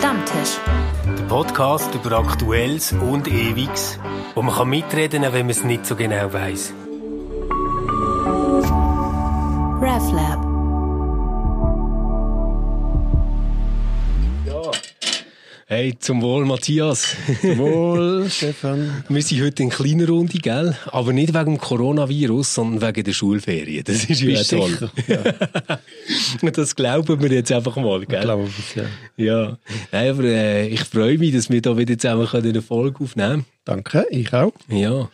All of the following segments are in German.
Stammtisch. Der Podcast über Aktuelles und Ewiges, wo man kann mitreden kann, wenn man es nicht so genau weiß. RevLab. Hey, zum Wohl, Matthias. Wohl, Stefan. Wir sind heute in kleiner Runde, gell? Aber nicht wegen dem Coronavirus, sondern wegen der Schulferien. Das ist ja toll. Ja, Das glauben wir jetzt einfach mal, gell? glaube ich, ja. Ja. Nein, aber äh, ich freue mich, dass wir da wieder zusammen können eine Folge aufnehmen Danke, ich auch. können. Ja.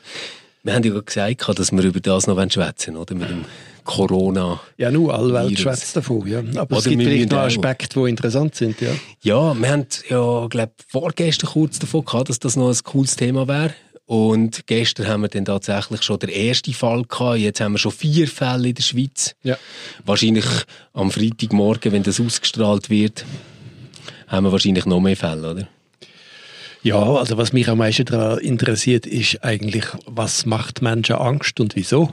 Wir haben ja gerade gesagt, dass wir über das noch schwätzen wollen, oder? Mit dem Corona. Ja, nur alle Welt Virus. schwätzt davon, ja. Aber Oder es gibt vielleicht noch. Aspekte, die interessant sind, ja. Ja, wir haben ja, glaube vorgestern kurz davon gehabt, dass das noch ein cooles Thema wäre. Und gestern haben wir dann tatsächlich schon den ersten Fall gehabt. Jetzt haben wir schon vier Fälle in der Schweiz. Ja. Wahrscheinlich am Freitagmorgen, wenn das ausgestrahlt wird, haben wir wahrscheinlich noch mehr Fälle, oder? Ja, also was mich am meisten daran interessiert, ist eigentlich, was macht Menschen Angst und wieso?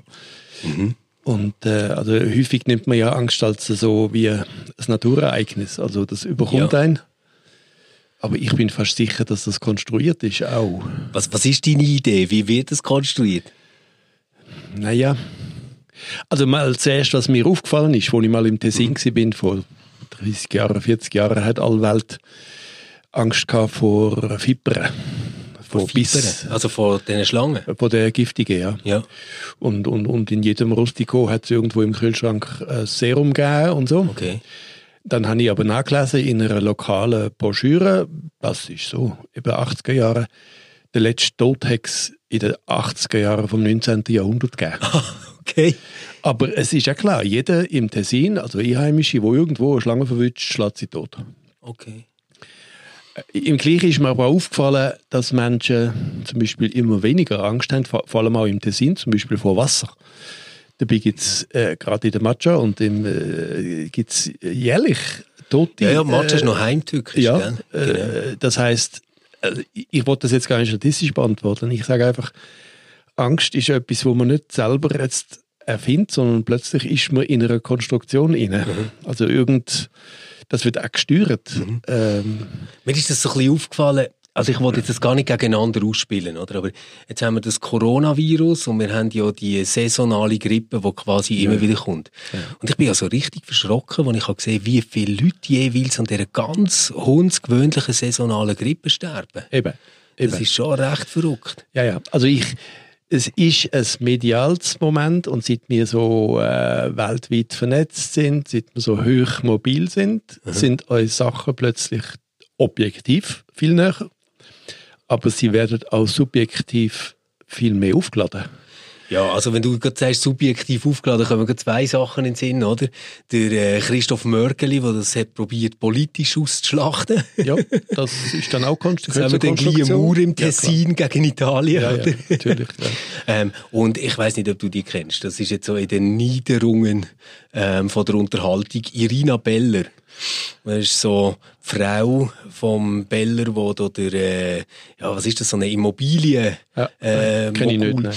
Und äh, also häufig nimmt man ja Angst als so wie ein Naturereignis, also das überkommt Ja. einen. Aber ich bin fast sicher, dass das konstruiert ist auch. Was, was ist deine Idee? Wie wird das konstruiert? Naja, also mal zuerst, was mir aufgefallen ist, als ich mal im Tessin Mhm. bin vor 30 Jahren, 40 Jahren, hat alle Welt Angst gehabt vor Vipern. Vor Biss. Also vor diesen Schlangen? Von der giftigen, ja. Ja. Und, und, und in jedem Rustico hat es irgendwo im Kühlschrank ein Serum gegeben und so. Okay. Dann habe ich aber nachgelesen in einer lokalen Broschüre, das ist so, eben 80er Jahre, der letzte Todhex in den 80er Jahren vom 19. Jahrhundert gegeben. Okay. Aber es ist ja klar, jeder im Tessin, also Einheimische, der irgendwo eine Schlange verwünscht, schlägt sie tot. Okay. Im Gleichen ist mir aber aufgefallen, dass Menschen zum Beispiel immer weniger Angst haben, vor allem auch im Tessin, zum Beispiel vor Wasser. Dabei gibt es äh, gerade in der Matcha und im, äh, gibt's jährlich Tote. Ja, ja, Matcha ist äh, noch heimtückisch, ja, gell? Genau. äh, das heißt, äh, ich ich wollte das jetzt gar nicht statistisch beantworten. Ich sage einfach, Angst ist etwas, wo man nicht selber jetzt erfindet, sondern plötzlich ist man in einer Konstruktion inne. Mhm. Also irgend, das wird auch gesteuert. Ähm, Mir ist das so ein bisschen aufgefallen, also ich wollte jetzt das gar nicht gegeneinander ausspielen, oder? Aber jetzt haben wir das Coronavirus und wir haben ja die saisonale Grippe, die quasi immer wieder kommt. Und ich bin ja so richtig verschrocken, als ich habe gesehen wie viele Leute jeweils an dieser ganz hundsgewöhnlichen saisonalen Grippe sterben. eben. eben. Das ist schon recht verrückt. Ja, ja. Also ich, es ist ein mediales Moment und seit wir so äh, weltweit vernetzt sind, seit wir so hoch mobil sind, sind uns Sachen plötzlich objektiv viel näher, aber sie werden auch subjektiv viel mehr aufgeladen. Ja, also wenn du gerade sagst, subjektiv aufgeladen, kommen gerade zwei Sachen in den Sinn, oder? Der äh, Christoph Mörgeli, der das hat probiert, politisch auszuschlachten. Ja, das ist dann auch Konst Jetzt haben wir den gleichen Mauer im Ja. Tessin gegen Italien. Ja, ja, oder? natürlich. Ja. Ähm, und ich weiß nicht, ob du die kennst. Das ist jetzt so in den Niederungen ähm, von der Unterhaltung. Irina Beller. Das ist so die Frau vom Beller, wo der, äh, ja, was ist das, so eine Immobilie, Ja, äh, Kenne ich nicht. Nein.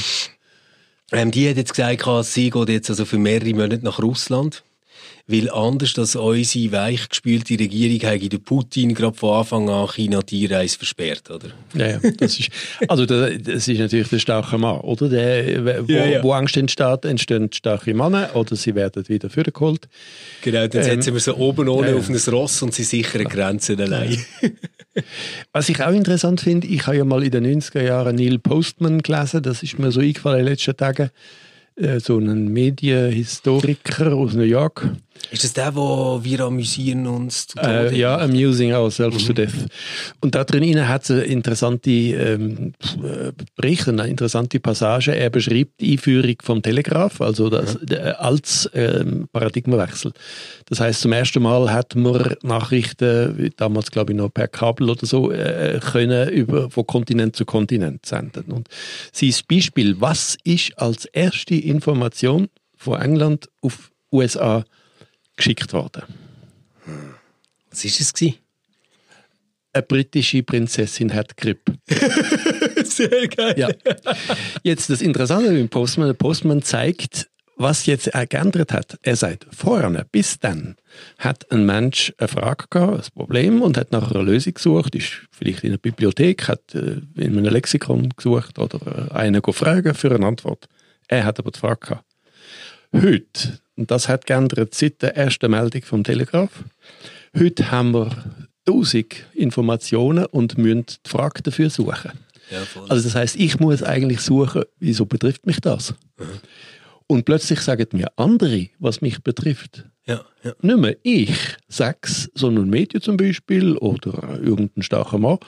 Ähm, die hat jetzt gesagt, sie geht jetzt also für mehrere Monate nach Russland. Weil anders als unsere weichgespülte Regierung hat der Putin gerade von Anfang an China die Reise versperrt, oder? Ja, ja, das ist, also der, das ist natürlich der starke Mann, oder? Der, wo, Ja, ja. wo Angst entsteht, entstehen starke Männer oder sie werden wieder vorgeholt. Genau, dann setzen wir sie oben ohne Ähm, auf ein Ross und sie sichern Grenzen allein. Was ich auch interessant finde, ich habe ja mal in den 90er Jahren Neil Postman gelesen, das ist mir so eingefallen in den letzten Tagen, äh, so ein Medienhistoriker aus New York. Ist das der, wo wir amüsieren uns zu Äh, Tode? ja, Amusing Ourselves to Death. Und da drin hat es interessante ähm, äh, Bericht, eine interessante Passage. Er beschreibt die Einführung vom Telegraph, also das, der, als ähm, Paradigmenwechsel. Das heißt, zum ersten Mal hat man Nachrichten, damals glaube ich noch per Kabel oder so, äh, können über, von Kontinent zu Kontinent senden. Und sein Beispiel, was ist als erste Information von England auf USA geschickt worden? Was ist es gewesen? eine britische Prinzessin hat Grippe. Sehr geil. Ja. Jetzt das Interessante beim Postman, der Postman zeigt, was jetzt er geändert hat, er sagt, vorne, bis dann, hat ein Mensch eine Frage gehabt, ein Problem und hat nach einer Lösung gesucht, ist vielleicht in einer Bibliothek, hat äh, in einem Lexikon gesucht oder einen gefragt für eine Antwort. Er hat aber die Frage gehabt. Heute, und das hat geändert seit der ersten Meldung vom Telegraph, heute haben wir tausend Informationen und müssen die Frage dafür suchen. Ja, also das heißt, ich muss eigentlich suchen, wieso betrifft mich das? Mhm. Und plötzlich sagen mir andere, was mich betrifft. Ja, ja. Nicht mehr ich sechs, sondern Medien zum Beispiel oder irgendein starker Mann.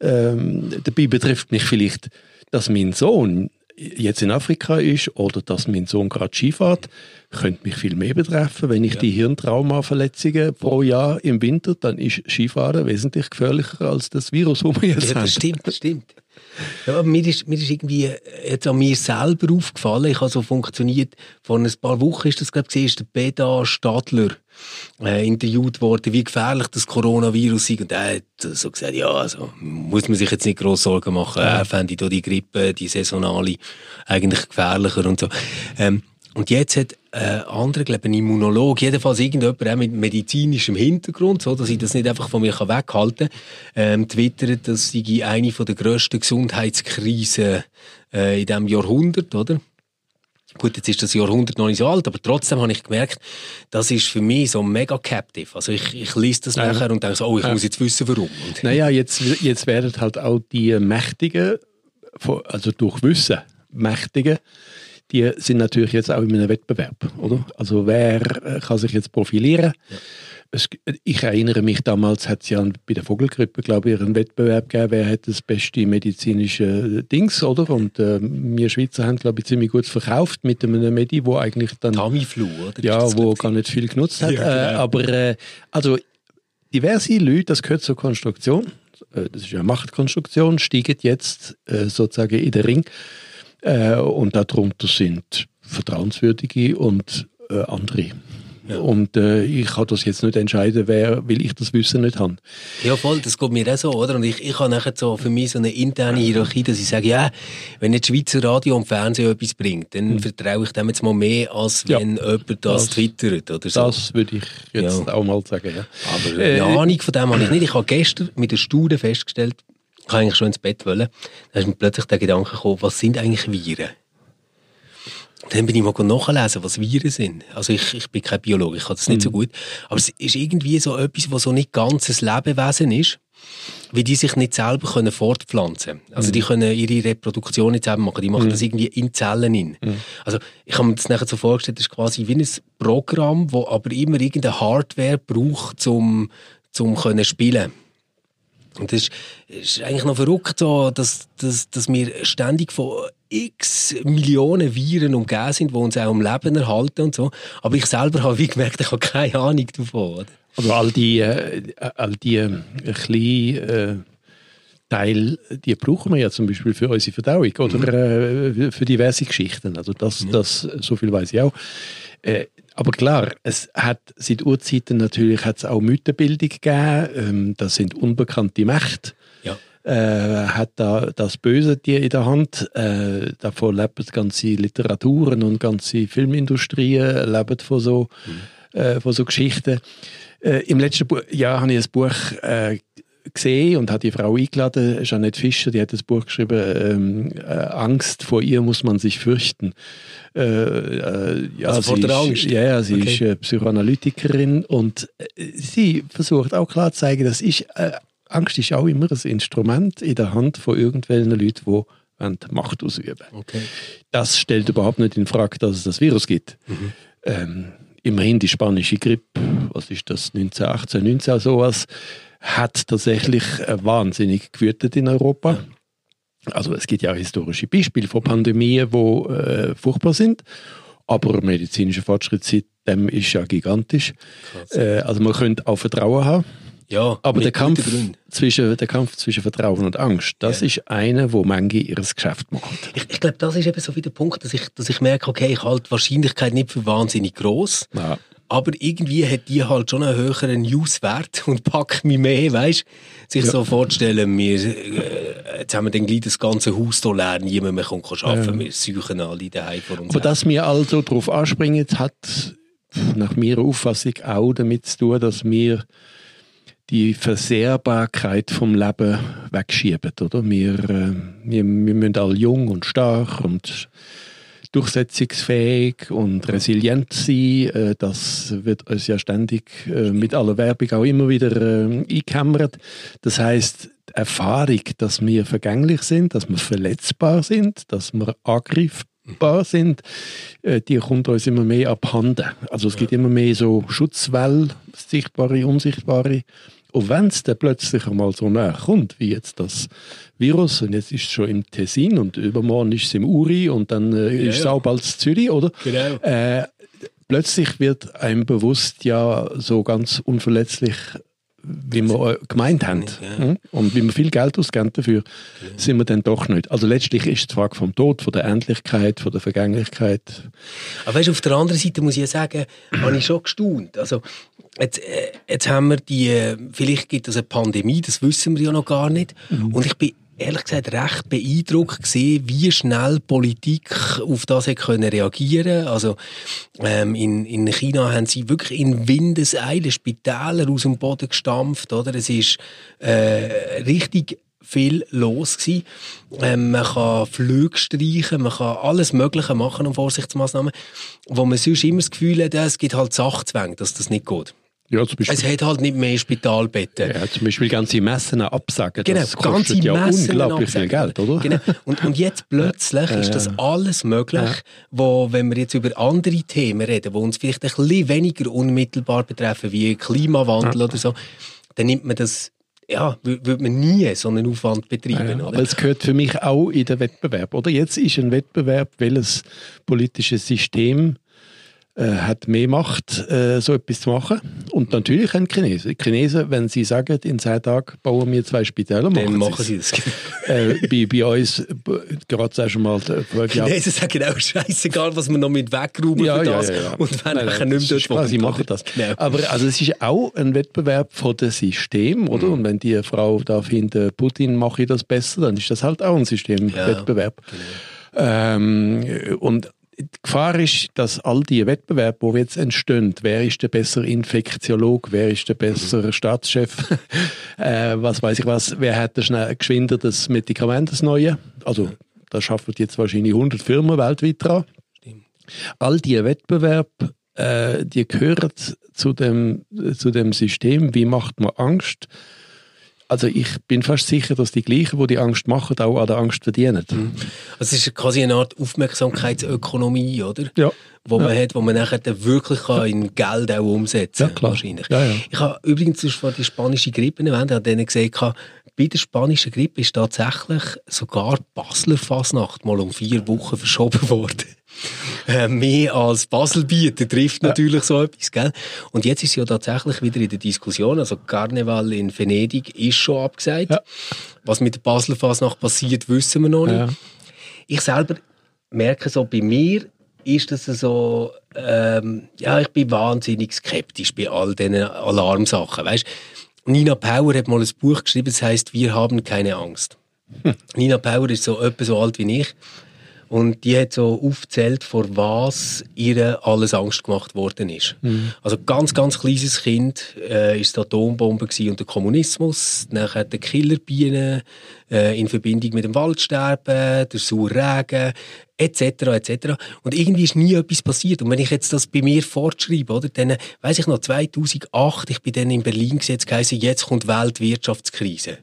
Ähm, dabei betrifft mich vielleicht, dass mein Sohn jetzt in Afrika ist oder dass mein Sohn gerade Skifahrt, könnte mich viel mehr betreffen. Wenn ich ja. die Hirntraumaverletzungen pro Jahr im Winter, dann ist Skifahren wesentlich gefährlicher als das Virus, das wir jetzt ja, haben. Das stimmt, das stimmt. Ja, mir, ist, mir ist irgendwie jetzt an mir selber aufgefallen, ich habe so funktioniert, vor ein paar Wochen ist das, glaube ich, ist der Beda Stadler äh, interviewt worden, wie gefährlich das Coronavirus ist. Und er hat so gesagt, ja, also, muss man sich jetzt nicht groß Sorgen machen, er fände die Grippe, die saisonale, eigentlich gefährlicher und so. Ähm, und jetzt hat äh, andere, glaube ein Immunologe, jedenfalls irgendjemand auch mit medizinischem Hintergrund, so dass ich das nicht einfach von mir weghalten kann, ähm, twittert, dass sie eine der grössten Gesundheitskrisen äh, in diesem Jahrhundert, oder? Gut, jetzt ist das Jahrhundert noch nicht so alt, aber trotzdem habe ich gemerkt, das ist für mich so mega captive. Also ich, ich lese das ja. nachher und denke so, oh, ich ja. muss jetzt wissen, warum. Und naja, jetzt, jetzt werden halt auch die Mächtigen, also durch Wissen Mächtigen, die sind natürlich jetzt auch in einem Wettbewerb, oder? Also wer äh, kann sich jetzt profilieren? Ja. Es, ich erinnere mich damals, hat es ja bei der Vogelgrippe, glaube ich, einen Wettbewerb gegeben, wer hat das beste medizinische Dings, oder? Und äh, wir Schweizer haben, glaube ich, ziemlich gut verkauft mit einem Medi, wo eigentlich dann... Tamiflu, oder? Ja, wo gar nicht viel genutzt hat. Ja, genau. äh, aber, äh, also, diverse Leute, das gehört zur Konstruktion, äh, das ist ja eine Machtkonstruktion, steigen jetzt äh, sozusagen in den Ring äh, und darunter sind vertrauenswürdige und äh, andere. Ja. Und äh, ich kann das jetzt nicht entscheiden, wer, weil ich das Wissen nicht habe. Ja, voll, das geht mir auch so, oder? Und ich, ich habe nachher so für mich so eine interne Hierarchie, dass ich sage, ja, wenn jetzt Schweizer Radio und Fernsehen etwas bringt, dann mhm. vertraue ich dem jetzt mal mehr, als wenn ja. jemand das, das twittert oder so. Das würde ich jetzt ja. auch mal sagen, ja. Aber äh, eine Ahnung von dem habe ich nicht. Ich habe gestern mit der Studie festgestellt, ich kann eigentlich schon ins Bett wollen. Dann ist mir plötzlich der Gedanke gekommen, was sind eigentlich Viren? Dann bin ich mal nachlesen, was Viren sind. Also ich, ich bin kein Biologe, ich kann das nicht mhm. so gut. Aber es ist irgendwie so etwas, was so nicht ganzes Lebewesen ist, wie die sich nicht selber können fortpflanzen können. Also mhm. die können ihre Reproduktion nicht selber machen, die machen mhm. das irgendwie in Zellen in. Mhm. Also ich habe mir das nachher so vorgestellt, das ist quasi wie ein Programm, das aber immer irgendeine Hardware braucht, um, um können spielen und das ist, ist eigentlich noch verrückt, so, dass, dass, dass wir ständig von x Millionen Viren umgeben sind, die uns auch im Leben erhalten und so. Aber ich selber habe wie gemerkt, ich habe keine Ahnung davon. Also all die, äh, all die äh, kleinen äh, Teile, die brauchen wir ja zum Beispiel für unsere Verdauung oder mhm. äh, für diverse Geschichten. Also das, mhm. das so viel weiß ich auch. Äh, aber klar, es hat seit Urzeiten natürlich hat's auch Mythenbildung gegeben. Ähm, das sind unbekannte Mächte. Ja. Äh, hat da das Böse die in der Hand. Äh, davon leben ganze Literaturen und ganze Filmindustrien leben von so, mhm. äh, von so Geschichten. Äh, Im letzten Jahr habe ich ein Buch äh, gesehen und hat die Frau eingeladen, Jeanette Fischer, die hat das Buch geschrieben, ähm, äh, Angst, vor ihr muss man sich fürchten. Äh, äh, ja, also vor der ist, Angst? Ja, ja sie okay. ist äh, Psychoanalytikerin und äh, sie versucht auch klar zu zeigen, dass ich, äh, Angst ist auch immer ein Instrument in der Hand von irgendwelchen Leuten, die Macht ausüben. Okay. Das stellt überhaupt nicht in Frage, dass es das Virus gibt. Mhm. Ähm, immerhin die spanische Grippe, was ist das, 1918, 19 sowas, hat tatsächlich äh, wahnsinnig gewütet in Europa. Also es gibt ja auch historische Beispiele von Pandemien, die äh, furchtbar sind, aber medizinischer Fortschritt seitdem ist ja gigantisch. Äh, also man könnte auch Vertrauen haben. Ja, aber der Kampf, zwischen, der Kampf zwischen Vertrauen und Angst, das ja. ist einer, wo manche ihr Geschäft machen. Ich, ich glaube, das ist eben so wie der Punkt, dass ich, dass ich merke, okay, ich halte die Wahrscheinlichkeit nicht für wahnsinnig groß. Ja. Aber irgendwie hat die halt schon einen höheren Newswert und packt mich mehr, weißt sich ja. so vorzustellen, wir, äh, jetzt haben wir dann gleich das ganze Haus hier leer, niemand mehr kommt arbeiten, ja. wir suchen alle daheim vor uns. Aber dass wir also darauf anspringen, hat nach meiner Auffassung auch damit zu tun, dass wir die Versehrbarkeit vom Leben wegschieben, oder? Wir, äh, wir, wir müssen alle jung und stark und durchsetzungsfähig und resilient sein. Äh, das wird uns ja ständig äh, mit aller Werbung auch immer wieder äh, eingekämmert. Das heißt, die Erfahrung, dass wir vergänglich sind, dass wir verletzbar sind, dass wir angreifbar sind, die kommt uns immer mehr abhanden. Also es gibt immer mehr so Schutzwellen, sichtbare, unsichtbare. Und wenn es dann plötzlich einmal so näher kommt, wie jetzt das Virus, und jetzt ist es schon im Tessin und übermorgen ist es im Uri und dann äh, ja, ist es auch bald in Zürich, oder? Genau. Äh, plötzlich wird einem bewusst, ja, so ganz unverletzlich wie wir gemeint haben ja. Hm? und wie wir viel Geld ausgeben dafür, ja. sind wir dann doch nicht. Also letztlich ist es die Frage vom Tod, von der Endlichkeit, von der Vergänglichkeit. Aber weißt, auf der anderen Seite muss ich sagen, habe ich schon gestaunt. Also jetzt, äh, jetzt haben wir die, äh, vielleicht gibt es eine Pandemie, das wissen wir ja noch gar nicht. Mhm. Und ich bin ehrlich gesagt recht beeindruckt gesehen, wie schnell Politik auf das hat können reagieren. Also ähm, in, in China haben sie wirklich in Windeseile Spitäler aus dem Boden gestampft, oder? Es ist äh, richtig viel los gewesen. Ähm, man kann Flüge streichen, man kann alles Mögliche machen um Vorsichtsmaßnahmen, wo man sonst immer das Gefühl hat, es gibt halt Sachzwänge, dass das nicht geht. Ja, zum Beispiel. Es hat halt nicht mehr Spitalbetten. Ja, zum Beispiel ganze Messen absagen. Genau, das kostet ja Messen unglaublich absagen. viel Geld, oder? Genau. Und, und jetzt plötzlich ist das alles möglich, ja. wo, wenn wir jetzt über andere Themen reden, die uns vielleicht ein bisschen weniger unmittelbar betreffen, wie Klimawandel oder so, dann nimmt man das ja, würde man nie so einen Aufwand betreiben. Ja, aber es gehört für mich auch in den Wettbewerb. Oder jetzt ist ein Wettbewerb, welches politische System äh, hat mehr Macht, äh, so etwas zu machen. Und natürlich haben die Chinesen. Die Chinesen, wenn sie sagen, in zehn Tagen bauen wir zwei Spitäler, machen, machen sie das. äh, bei, bei uns, gerade sagst du mal... Die Chinesen sagen auch scheißegal, was wir noch mit wegräumen ja, für das. Ja, ja, Und wenn nein, nein, nicht mehr dort Sie machen das. Genau. Aber also, es ist auch ein Wettbewerb von dem System, oder? Mhm. Und wenn die Frau da findet, Putin mache ich das besser, dann ist das halt auch ein Systemwettbewerb. Genau. Ähm, und die Gefahr ist, dass all die Wettbewerbe, die jetzt entstehen, wer ist der bessere Infektiolog, wer ist der bessere Staatschef, äh, was weiß ich was, wer hat schnell geschwinder das Medikament, das neue, also da schaffen jetzt wahrscheinlich 100 Firmen weltweit dran. All die Wettbewerbe, äh, die gehören zu dem, zu dem System, wie macht man Angst, also ich bin fast sicher, dass die gleichen, die die Angst machen, auch an der Angst verdienen. Mhm. Also es ist quasi eine Art Aufmerksamkeitsökonomie, oder? Ja. Wo ja. man hat, wo man nachher dann wirklich kann in Geld auch umsetzen kann. Ja, klar. Wahrscheinlich. Ja, ja. Ich habe übrigens vor die spanische Grippe erwähnt, ich habe denen gesagt, bei der spanischen Grippe ist tatsächlich sogar Basler Fasnacht mal um vier Wochen verschoben worden. Äh, mehr als Basel bieten, trifft natürlich so etwas, gell? Und jetzt ist ja tatsächlich wieder in der Diskussion, also Karneval in Venedig ist schon abgesagt. Ja. Was mit der Basler Fasnacht passiert, wissen wir noch nicht. Ja. Ich selber merke so, bei mir ist das so, ähm, ja, ich bin wahnsinnig skeptisch bei all diesen Alarmsachen, weißt? Nina Power hat mal ein Buch geschrieben, das heißt Wir haben keine Angst. Hm. Nina Power ist so etwa so alt wie ich. Und die hat so aufgezählt, vor was ihr alles Angst gemacht worden ist. Mhm. Also ganz, ganz kleines Kind äh, ist die Atombombe und der Kommunismus, nachher die Killerbienen äh, in Verbindung mit dem Waldsterben, der saure Regen, etc. etc. Und irgendwie ist nie etwas passiert. Und wenn ich jetzt das bei mir fortschreibe, oder, dann weiß ich noch 2008, ich bin dann in Berlin gesetzt, geheißen, jetzt kommt Weltwirtschaftskrise.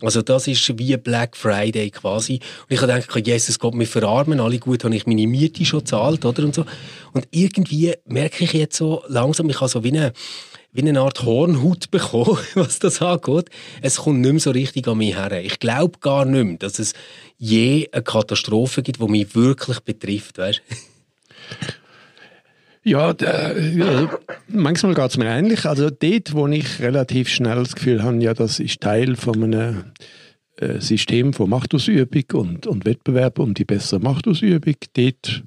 Also das ist wie Black Friday quasi. Und ich habe gedacht, Jesus Gott, wir verarmen alle gut, habe ich meine Miete schon gezahlt, oder und so. Und irgendwie merke ich jetzt so langsam, ich habe so wie eine wie eine Art Hornhaut bekommen, was das angeht. Es kommt nicht mehr so richtig an mich her. Ich glaube gar nicht mehr, dass es je eine Katastrophe gibt, die mich wirklich betrifft, weißt ja, äh, manchmal geht es mir ähnlich. Also dort, wo ich relativ schnell das Gefühl habe, ja, das ist Teil von einem äh, System von Machtausübung und, und Wettbewerb um die bessere Machtausübung, dort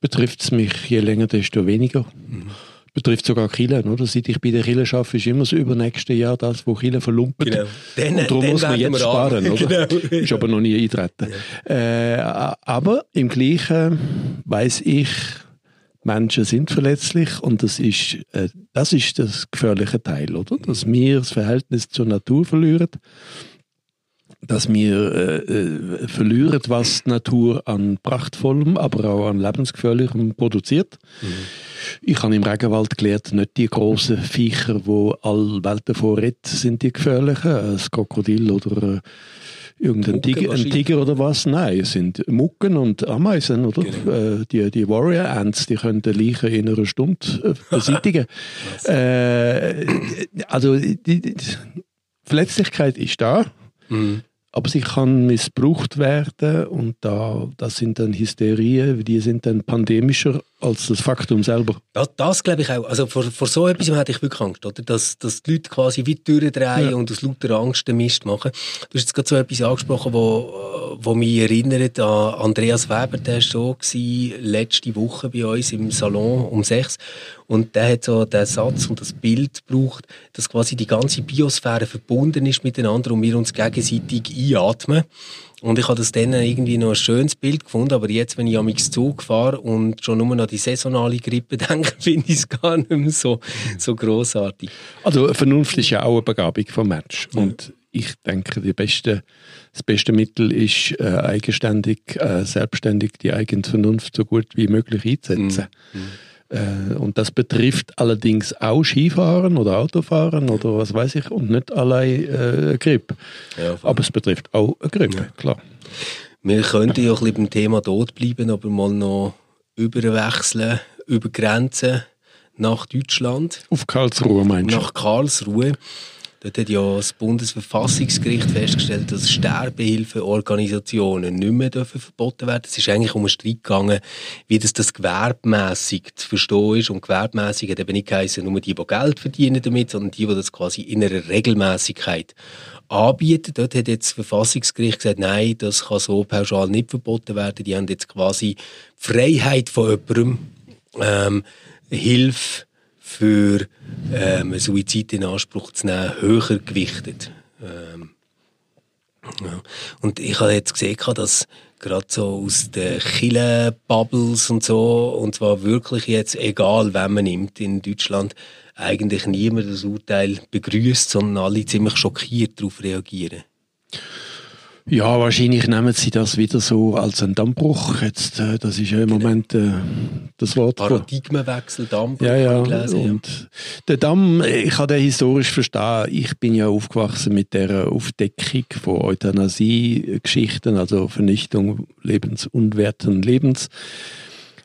betrifft es mich je länger, desto weniger. Mhm Betrifft sogar Kielen, oder? Seit ich bei der Kille arbeite, ist immer das übernächste Jahr das, wo Kielen verlumpert. Genau. Dann, Und darum muss man jetzt sparen, an. oder? Genau. Ist aber noch nie eintreten. Äh, aber im Gleichen weiß ich, Menschen sind verletzlich und das ist, äh, das ist das gefährliche Teil, oder? Dass wir das Verhältnis zur Natur verlieren, dass wir äh, äh, verlieren, was die Natur an prachtvollem, aber auch an lebensgefährlichem produziert. Ich habe im Regenwald gelernt, nicht die großen Viecher, wo all Welten vorredet, sind die gefährlichen, ein Krokodil oder äh, irgendein Tiger, ein. Tiger oder was. Nein, es sind Mucken und Ameisen, oder? Genau. Äh, die, die Warrior Ants, die können die Leichen in einer Stunde beseitigen. äh, also die, die Verletzlichkeit ist da. Mhm. Aber sie kann missbraucht werden und da, das sind dann Hysterien, die sind dann pandemischer als das Faktum selber. Das, das glaube ich auch. Also vor, vor so etwas hätte ich wirklich Angst, oder? Dass, dass die Leute quasi wie durchdrehen Ja. und aus lauter Angst den Mist machen. Du hast jetzt gerade so etwas angesprochen, wo, wo mich erinnert an Andreas Weber, der war so gewesen, letzte Woche bei uns im Salon um sechs und der hat so den Satz und das Bild gebraucht, dass quasi die ganze Biosphäre verbunden ist miteinander und wir uns gegenseitig einatmen. Und ich habe das dann irgendwie noch ein schönes Bild gefunden, aber jetzt, wenn ich am Zug fahre und schon nur noch die saisonale Grippe denke, finde ich es gar nicht mehr so, so grossartig. Also Vernunft ist ja auch eine Begabung vom Mensch. Und ich denke, beste, das beste Mittel ist, äh, eigenständig, äh, selbstständig die eigene Vernunft so gut wie möglich einzusetzen. Äh, und das betrifft allerdings auch Skifahren oder Autofahren oder was weiß ich und nicht allein äh, Grippe. Ja. Aber es betrifft auch eine Grippe, klar. Wir könnten ja ein bisschen beim Thema Tod bleiben, aber mal noch überwechseln, über Grenzen nach Deutschland, Auf Karlsruhe meinst du? nach Karlsruhe. Dort hat ja das Bundesverfassungsgericht festgestellt, dass Sterbehilfeorganisationen nicht mehr dürfen verboten werden. Es ist eigentlich um einen Streit gegangen, wie das, das gewerbmässig zu verstehen ist. Und gewerbmässig hat eben nicht geheißen, nur die, die Geld verdienen damit, sondern die, die das quasi in einer Regelmäßigkeit anbieten. Dort hat jetzt das Verfassungsgericht gesagt, nein, das kann so pauschal nicht verboten werden. Die haben jetzt quasi Freiheit von jemandem, ähm, Hilfe für ähm, Suizid in Anspruch zu nehmen, höher gewichtet. Ähm, ja. Und ich habe jetzt gesehen, dass gerade so aus den Kille-Bubbles und so, und zwar wirklich jetzt egal, wen man nimmt in Deutschland, eigentlich niemand das Urteil begrüßt, sondern alle ziemlich schockiert darauf reagieren. Ja, wahrscheinlich nehmen sie das wieder so als einen Dammbruch. Jetzt, äh, das ist ja im Moment äh, das Wort. Paradigmenwechsel, Dampf, Ja, ja. gelesen, ja. Und der Damm, ich kann den historisch verstehen. Ich bin ja aufgewachsen mit der Aufdeckung von Euthanasie-Geschichten, also Vernichtung lebensunwerten Lebens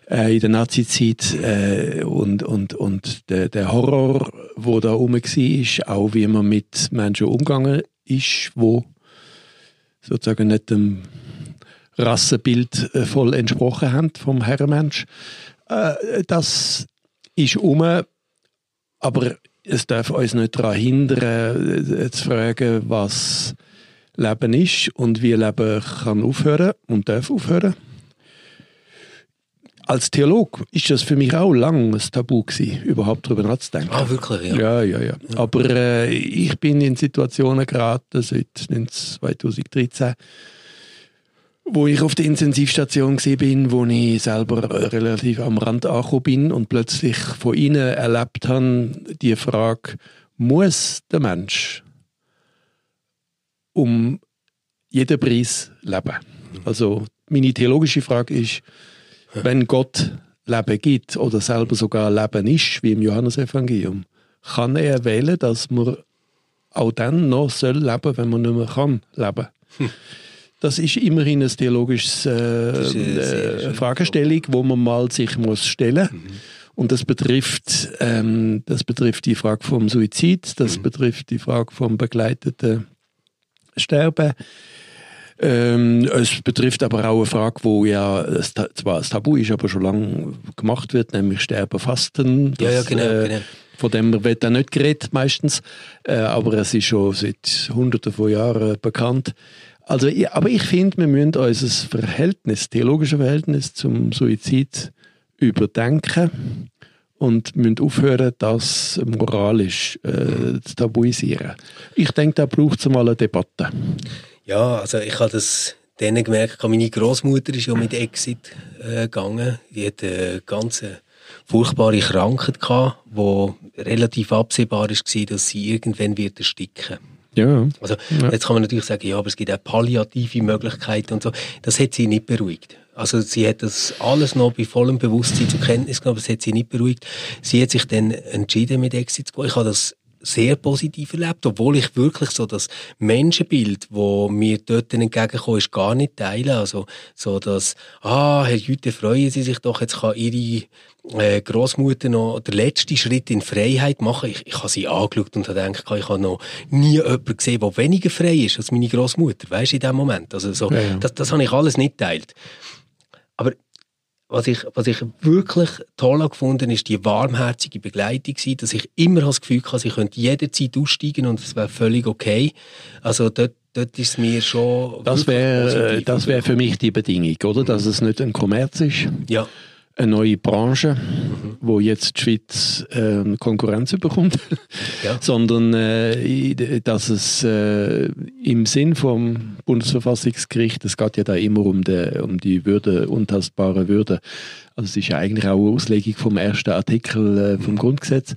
äh, in der Nazizeit äh, und, und, und der, der Horror, wo da rum war, auch wie man mit Menschen umgegangen ist, wo sozusagen nicht dem Rassenbild äh, voll entsprochen haben vom Herrenmensch. Äh, das ist um, aber es darf uns nicht daran hindern, äh, zu fragen, was Leben ist und wie Leben kann aufhören und darf aufhören. Als Theolog ist das für mich auch lang ein Tabu gewesen, überhaupt darüber nachzudenken. Ah, wirklich, ja. Ja, ja, ja. Aber äh, ich bin in Situationen geraten seit 2013, wo ich auf der Intensivstation bin, wo ich selber relativ am Rand angekommen bin und plötzlich von ihnen erlebt habe, die Frage, muss der Mensch um jeden Preis leben? Also meine theologische Frage ist, wenn Gott Leben gibt oder selber sogar Leben ist, wie im Johannesevangelium, kann er wählen, dass man auch dann noch soll leben, wenn man nicht mehr kann leben. Das ist immerhin eine theologische äh, eine sehr äh, schöne Fragestellung, wo man mal sich muss stellen. Und das betrifft, ähm, das betrifft die Frage vom Suizid, das betrifft die Frage vom begleiteten Sterben. Ähm, es betrifft aber auch eine Frage, wo ja es zwar ein Tabu ist, aber schon lange gemacht wird, nämlich Sterben, Fasten. Ja, ja, Das, genau, äh, genau. Von dem wird dann nicht geredet meistens, äh, aber es ist schon seit Hunderten von Jahren bekannt. Also, aber ich finde, wir müssen unser Verhältnis, theologische Verhältnis zum Suizid überdenken und müssen aufhören, das moralisch äh, zu tabuisieren. Ich denke, da braucht es mal eine Debatte. Ja, also ich habe das dann gemerkt, meine Großmutter ist ja mit Exit äh, gegangen. Die hat eine ganz furchtbare Krankheit gehabt, wo relativ absehbar war, dass sie irgendwann wird ersticken. Ja. Also ja. jetzt kann man natürlich sagen, ja, aber es gibt auch palliative Möglichkeiten und so. Das hat sie nicht beruhigt. Also sie hat das alles noch bei vollem Bewusstsein zur Kenntnis genommen, aber es hat sie nicht beruhigt. Sie hat sich dann entschieden, mit Exit zu gehen. Ich habe das sehr positiv erlebt, obwohl ich wirklich so das Menschenbild, wo mir dort entgegenkommt, ist gar nicht teilen. Also so das, ah, Herr Jüte, freuen Sie sich doch, jetzt kann Ihre äh, Großmutter noch den letzten Schritt in Freiheit machen. Ich, ich habe sie angeschaut und habe gedacht, ich habe noch nie jemanden gesehen, der weniger frei ist als meine Großmutter. Weißt du, in dem Moment. Also so, ja, ja. Das, das habe ich alles nicht teilt. Aber was ich, was ich wirklich toll gefunden ist die warmherzige Begleitung dass ich immer das Gefühl hatte, ich könnte jederzeit aussteigen und es wäre völlig okay. Also dort, dort ist es mir schon Das wäre das wäre für mich die Bedingung, oder? Dass es nicht ein Kommerz ist. Ja eine neue Branche, mhm. wo jetzt die Schweiz äh, Konkurrenz bekommt, ja. sondern äh, dass es äh, im Sinn vom Bundesverfassungsgericht, es geht ja da immer um, de, um die Würde, untastbare Würde, also es ist ja eigentlich auch eine Auslegung vom ersten Artikel äh, vom mhm. Grundgesetz,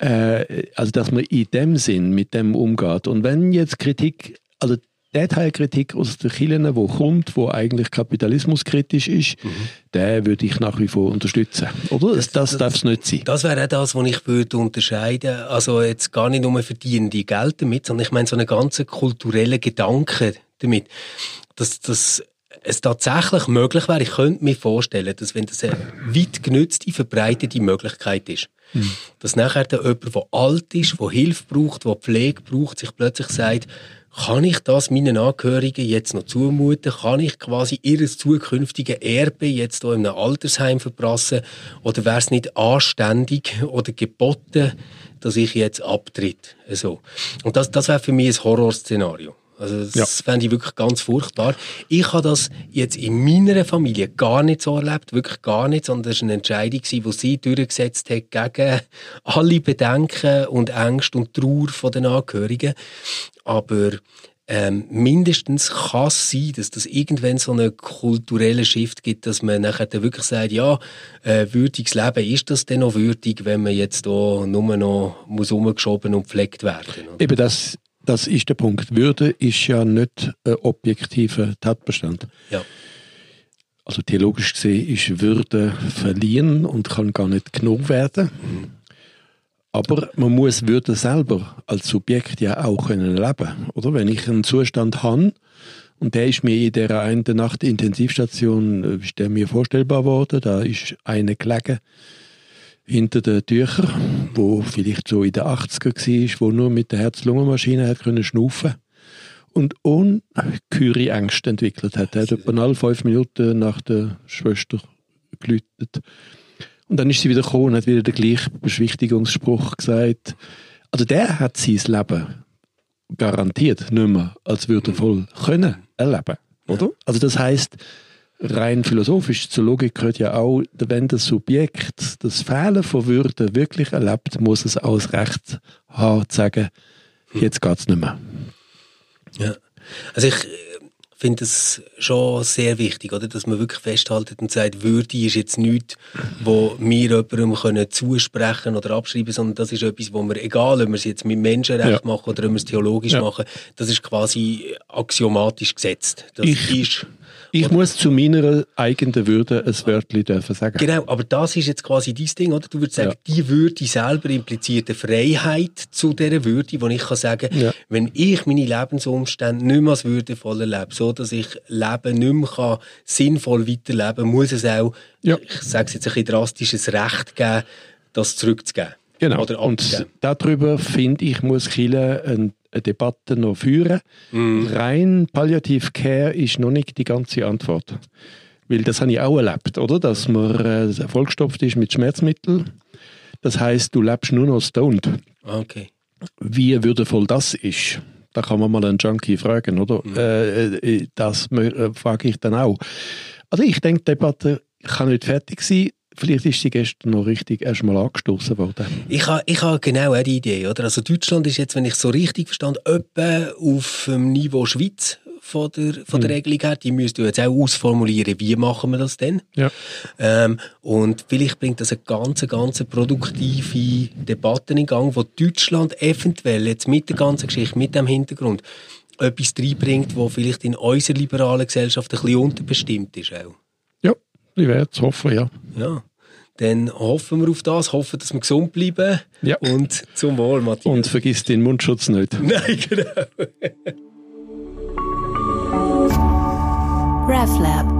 äh, also dass man in dem Sinn mit dem umgeht. Und wenn jetzt Kritik, also der Teil Kritik aus den Kirchen, wo kommt, wo eigentlich kapitalismuskritisch ist, mhm. den würde ich nach wie vor unterstützen. Oder? Das, das, das darf es nicht sein. Das wäre auch das, was ich würde unterscheiden. Also jetzt gar nicht nur verdienen die Geld damit, sondern ich meine so einen ganzen kulturellen Gedanken damit. Dass, dass es tatsächlich möglich wäre, ich könnte mir vorstellen, dass wenn das eine weit genützte, verbreitete Möglichkeit ist, mhm. dass nachher der jemand, der alt ist, der Hilfe braucht, der Pflege braucht, sich plötzlich sagt, kann ich das meinen Angehörigen jetzt noch zumuten? Kann ich quasi ihr zukünftige Erbe jetzt hier in einem Altersheim verprassen? Oder wäre es nicht anständig oder geboten, dass ich jetzt abtritt? Also. Und das, das wäre für mich ein Horrorszenario. Also das ja. fände ich wirklich ganz furchtbar. Ich habe das jetzt in meiner Familie gar nicht so erlebt, wirklich gar nicht, sondern es war eine Entscheidung, die sie durchgesetzt hat gegen alle Bedenken und Ängste und Trauer der Angehörigen. Aber ähm, mindestens kann es sein, dass das irgendwann so einen kulturellen Shift gibt, dass man nachher dann wirklich sagt, ja, äh, würdiges Leben, ist das denn noch würdig, wenn man jetzt da nur noch muss umgeschoben und pflegt werden? Oder? Eben das das ist der Punkt. Würde ist ja nicht ein objektiver Tatbestand. Ja. Also theologisch gesehen ist Würde verliehen und kann gar nicht genug werden. Mhm. Aber man muss Würde selber als Subjekt ja auch können leben, oder? Wenn ich einen Zustand habe und der ist mir in der einen Nacht Intensivstation, äh, ist der mir vorstellbar worden, da ist eine gelegen, hinter den Tüchern, wo vielleicht so in den 80er war, wo nur mit der Herz-Lungen-Maschine hat können schnaufen und ungeheure Ängste entwickelt hat. Er hat etwa alle fünf Minuten nach der Schwester gelütet. Und dann ist sie wieder gekommen und hat wieder den gleichen Beschwichtigungsspruch gesagt. Also der hat sein Leben garantiert nicht mehr als würdevoll können erleben, oder? Also das heißt, rein philosophisch zur Logik gehört ja auch, wenn das Subjekt das Fehlen von Würde wirklich erlebt, muss es auch das Recht haben, zu sagen, jetzt geht es nicht mehr. Ja, also ich finde es schon sehr wichtig, oder, dass man wirklich festhaltet und sagt, Würde ist jetzt nichts, wo wir jemandem können zusprechen oder abschreiben, sondern das ist etwas, wo wir, egal ob wir es jetzt mit Menschenrecht ja. machen oder ob wir es theologisch ja. machen, das ist quasi axiomatisch gesetzt. Das ich, ist ich muss zu meiner eigenen Würde ein Wörtchen dürfen sagen. Genau, aber das ist jetzt quasi dein Ding, oder? Du würdest sagen, ja. die Würde selber impliziert eine Freiheit zu dieser Würde, wo ich kann sagen, ja. wenn ich meine Lebensumstände nicht mehr als würdevoll erlebe, so dass ich Leben nicht mehr kann, sinnvoll weiterleben muss es auch, ja. ich sage es jetzt ein bisschen drastisches Recht geben, das zurückzugeben. Genau. Oder und darüber, finde ich, muss Chile ein eine Debatte noch führen. Mm. Rein Palliative Care ist noch nicht die ganze Antwort. Weil das habe ich auch erlebt, oder? Dass man äh, vollgestopft ist mit Schmerzmitteln. Das heißt, du lebst nur noch stoned. Okay. Wie würdevoll das ist, da kann man mal einen Junkie fragen, oder? Mm. Äh, äh, das äh, frage ich dann auch. Also ich denke, die Debatte kann nicht fertig sein. Vielleicht ist sie gestern noch richtig erstmal angestoßen worden. Ich habe ich ha genau die Idee. Oder? Also Deutschland ist jetzt, wenn ich so richtig verstand, etwa auf dem Niveau Schweiz von der, von der mhm. Regelung her. Die müsst ihr jetzt auch ausformulieren, wie machen wir das denn? Ja. Ähm, und vielleicht bringt das eine ganz, ganz produktive Debatte in Gang, wo Deutschland eventuell jetzt mit der ganzen Geschichte, mit dem Hintergrund, etwas reinbringt, wo vielleicht in unserer liberalen Gesellschaft ein bisschen unterbestimmt ist auch. Ich werde es hoffen, ja. Ja. Dann hoffen wir auf das, hoffen, dass wir gesund bleiben. Ja. Und zum Wohl, Matthias. Und vergiss den Mundschutz nicht. Nein, genau. RefLab